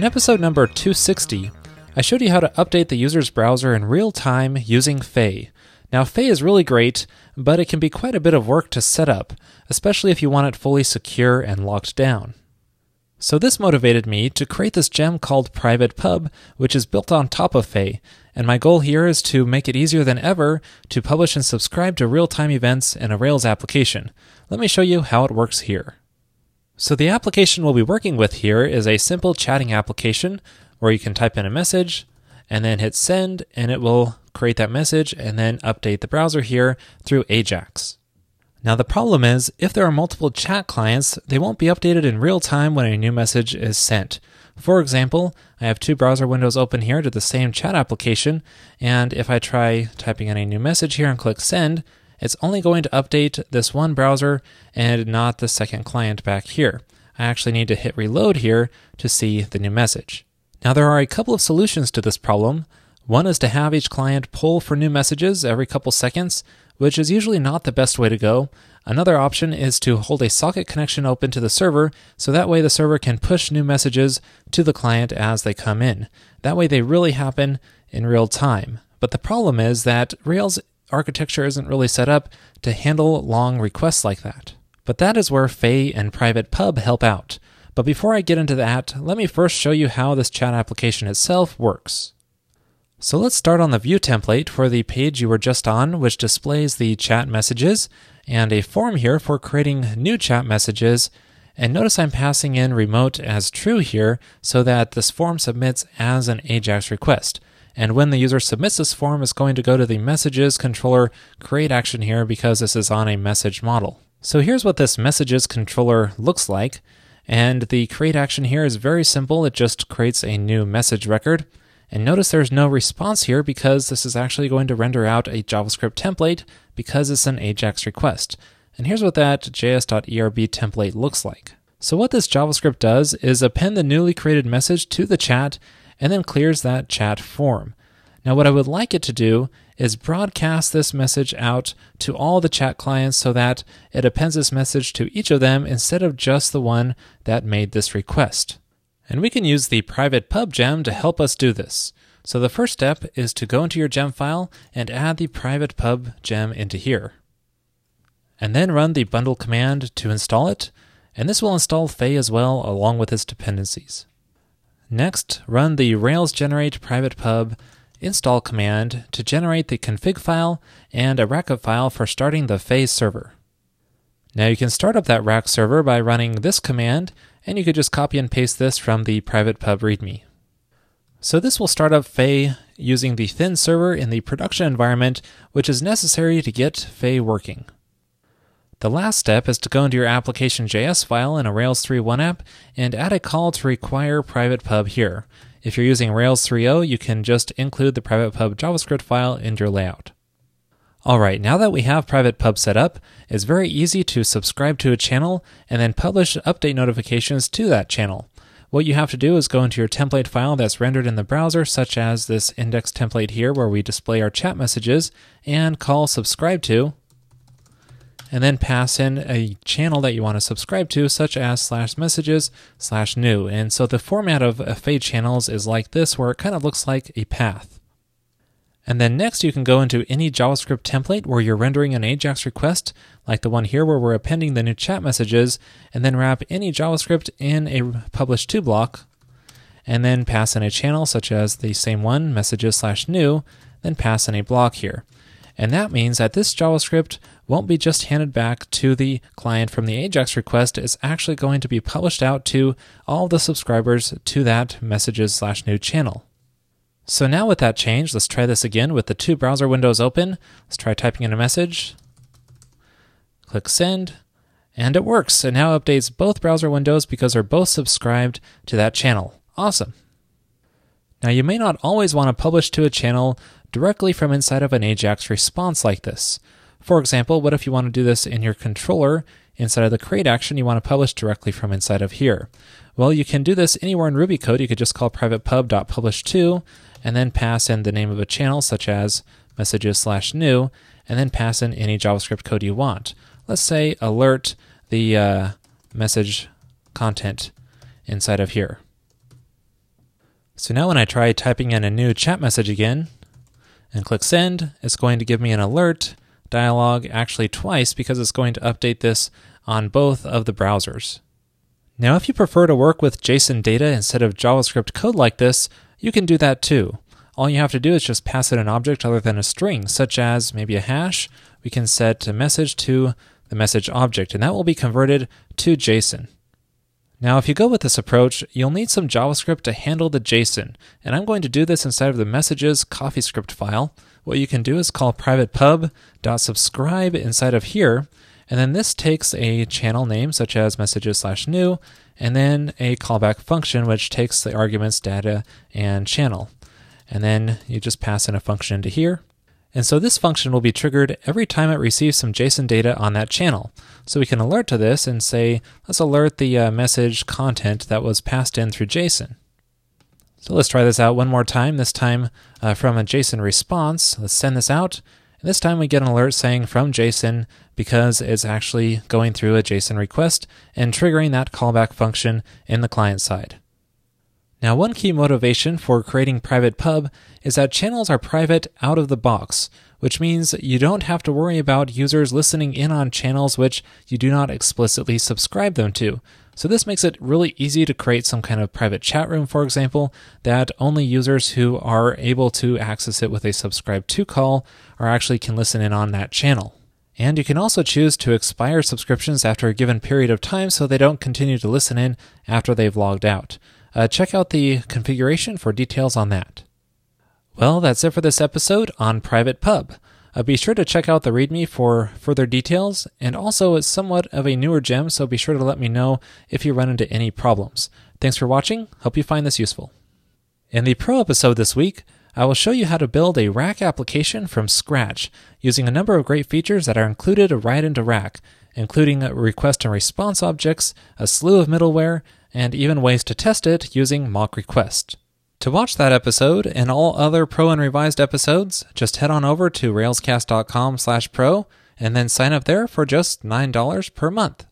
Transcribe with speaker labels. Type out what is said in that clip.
Speaker 1: In episode number 260, I showed you how to update the user's browser in real time using Faye. Now, Faye is really great, but it can be quite a bit of work to set up, especially if you want it fully secure and locked down. So, this motivated me to create this gem called Private Pub, which is built on top of Faye. And my goal here is to make it easier than ever to publish and subscribe to real time events in a Rails application. Let me show you how it works here. So, the application we'll be working with here is a simple chatting application where you can type in a message and then hit send, and it will create that message and then update the browser here through Ajax. Now, the problem is if there are multiple chat clients, they won't be updated in real time when a new message is sent. For example, I have two browser windows open here to the same chat application, and if I try typing in a new message here and click send, it's only going to update this one browser and not the second client back here. I actually need to hit reload here to see the new message. Now, there are a couple of solutions to this problem. One is to have each client pull for new messages every couple seconds, which is usually not the best way to go. Another option is to hold a socket connection open to the server, so that way the server can push new messages to the client as they come in. That way they really happen in real time. But the problem is that Rails architecture isn't really set up to handle long requests like that. But that is where Faye and Private Pub help out. But before I get into that, let me first show you how this chat application itself works. So let's start on the view template for the page you were just on, which displays the chat messages, and a form here for creating new chat messages. And notice I'm passing in remote as true here so that this form submits as an AJAX request. And when the user submits this form, it's going to go to the messages controller create action here because this is on a message model. So here's what this messages controller looks like. And the create action here is very simple. It just creates a new message record. And notice there's no response here because this is actually going to render out a JavaScript template because it's an AJAX request. And here's what that js.erb template looks like. So what this JavaScript does is append the newly created message to the chat and then clears that chat form. Now, what I would like it to do is broadcast this message out to all the chat clients so that it appends this message to each of them instead of just the one that made this request. And we can use the private pub gem to help us do this. So the first step is to go into your gem file and add the private pub gem into here. And then run the bundle command to install it, and this will install Faye as well along with its dependencies. Next, run the Rails generate private pub install command to generate the config file and a rackup file for starting the Faye server. Now you can start up that rack server by running this command, and you could just copy and paste this from the private pub readme. So this will start up Faye using the thin server in the production environment, which is necessary to get Faye working. The last step is to go into your application.js file in a Rails 3.1 app and add a call to require private pub here. If you're using Rails 3.0, you can just include the private pub JavaScript file in your layout. Alright, now that we have private pub set up, it's very easy to subscribe to a channel and then publish update notifications to that channel. What you have to do is go into your template file that's rendered in the browser, such as this index template here where we display our chat messages, and call subscribe to, and then pass in a channel that you want to subscribe to, such as slash messages slash new. And so the format of uh, Faye channels is like this, where it kind of looks like a path. And then next, you can go into any JavaScript template where you're rendering an AJAX request, like the one here where we're appending the new chat messages, and then wrap any JavaScript in a publish to block, and then pass in a channel such as the same one, messages slash new, then pass in a block here. And that means that this JavaScript won't be just handed back to the client from the AJAX request. It's actually going to be published out to all the subscribers to that messages slash new channel. So now with that change, let's try this again with the two browser windows open. Let's try typing in a message. Click send, and it works. It now updates both browser windows because they're both subscribed to that channel. Awesome. Now you may not always want to publish to a channel directly from inside of an AJAX response like this. For example, what if you want to do this in your controller inside of the create action you want to publish directly from inside of here? Well, you can do this anywhere in Ruby code. You could just call private pub.publish2 and then pass in the name of a channel such as messages slash new and then pass in any JavaScript code you want. Let's say alert the uh, message content inside of here. So now when I try typing in a new chat message again and click send, it's going to give me an alert dialog actually twice because it's going to update this on both of the browsers. Now, if you prefer to work with JSON data instead of JavaScript code like this, you can do that too. All you have to do is just pass it an object other than a string, such as maybe a hash. We can set a message to the message object, and that will be converted to JSON. Now, if you go with this approach, you'll need some JavaScript to handle the JSON, and I'm going to do this inside of the messages CoffeeScript file. What you can do is call private pub.subscribe inside of here, and then this takes a channel name such as messages slash new, and then a callback function which takes the arguments data and channel. And then you just pass in a function into here, and so this function will be triggered every time it receives some JSON data on that channel. So we can alert to this and say, let's alert the uh, message content that was passed in through JSON. So let's try this out one more time, this time uh, from a JSON response. Let's send this out. And this time we get an alert saying from JSON because it's actually going through a JSON request and triggering that callback function in the client side. Now, one key motivation for creating Private Pub is that channels are private out of the box, which means you don't have to worry about users listening in on channels which you do not explicitly subscribe them to. So, this makes it really easy to create some kind of private chat room, for example, that only users who are able to access it with a subscribe to call are actually can listen in on that channel. And you can also choose to expire subscriptions after a given period of time so they don't continue to listen in after they've logged out. Uh, check out the configuration for details on that. Well, that's it for this episode on Private Pub. Uh, be sure to check out the README for further details, and also it's somewhat of a newer gem, so be sure to let me know if you run into any problems. Thanks for watching. Hope you find this useful. In the Pro episode this week, I will show you how to build a Rack application from scratch using a number of great features that are included right into Rack, including request and response objects, a slew of middleware, and even ways to test it using mock request. To watch that episode and all other pro and revised episodes, just head on over to railscast.com/pro and then sign up there for just $9 per month.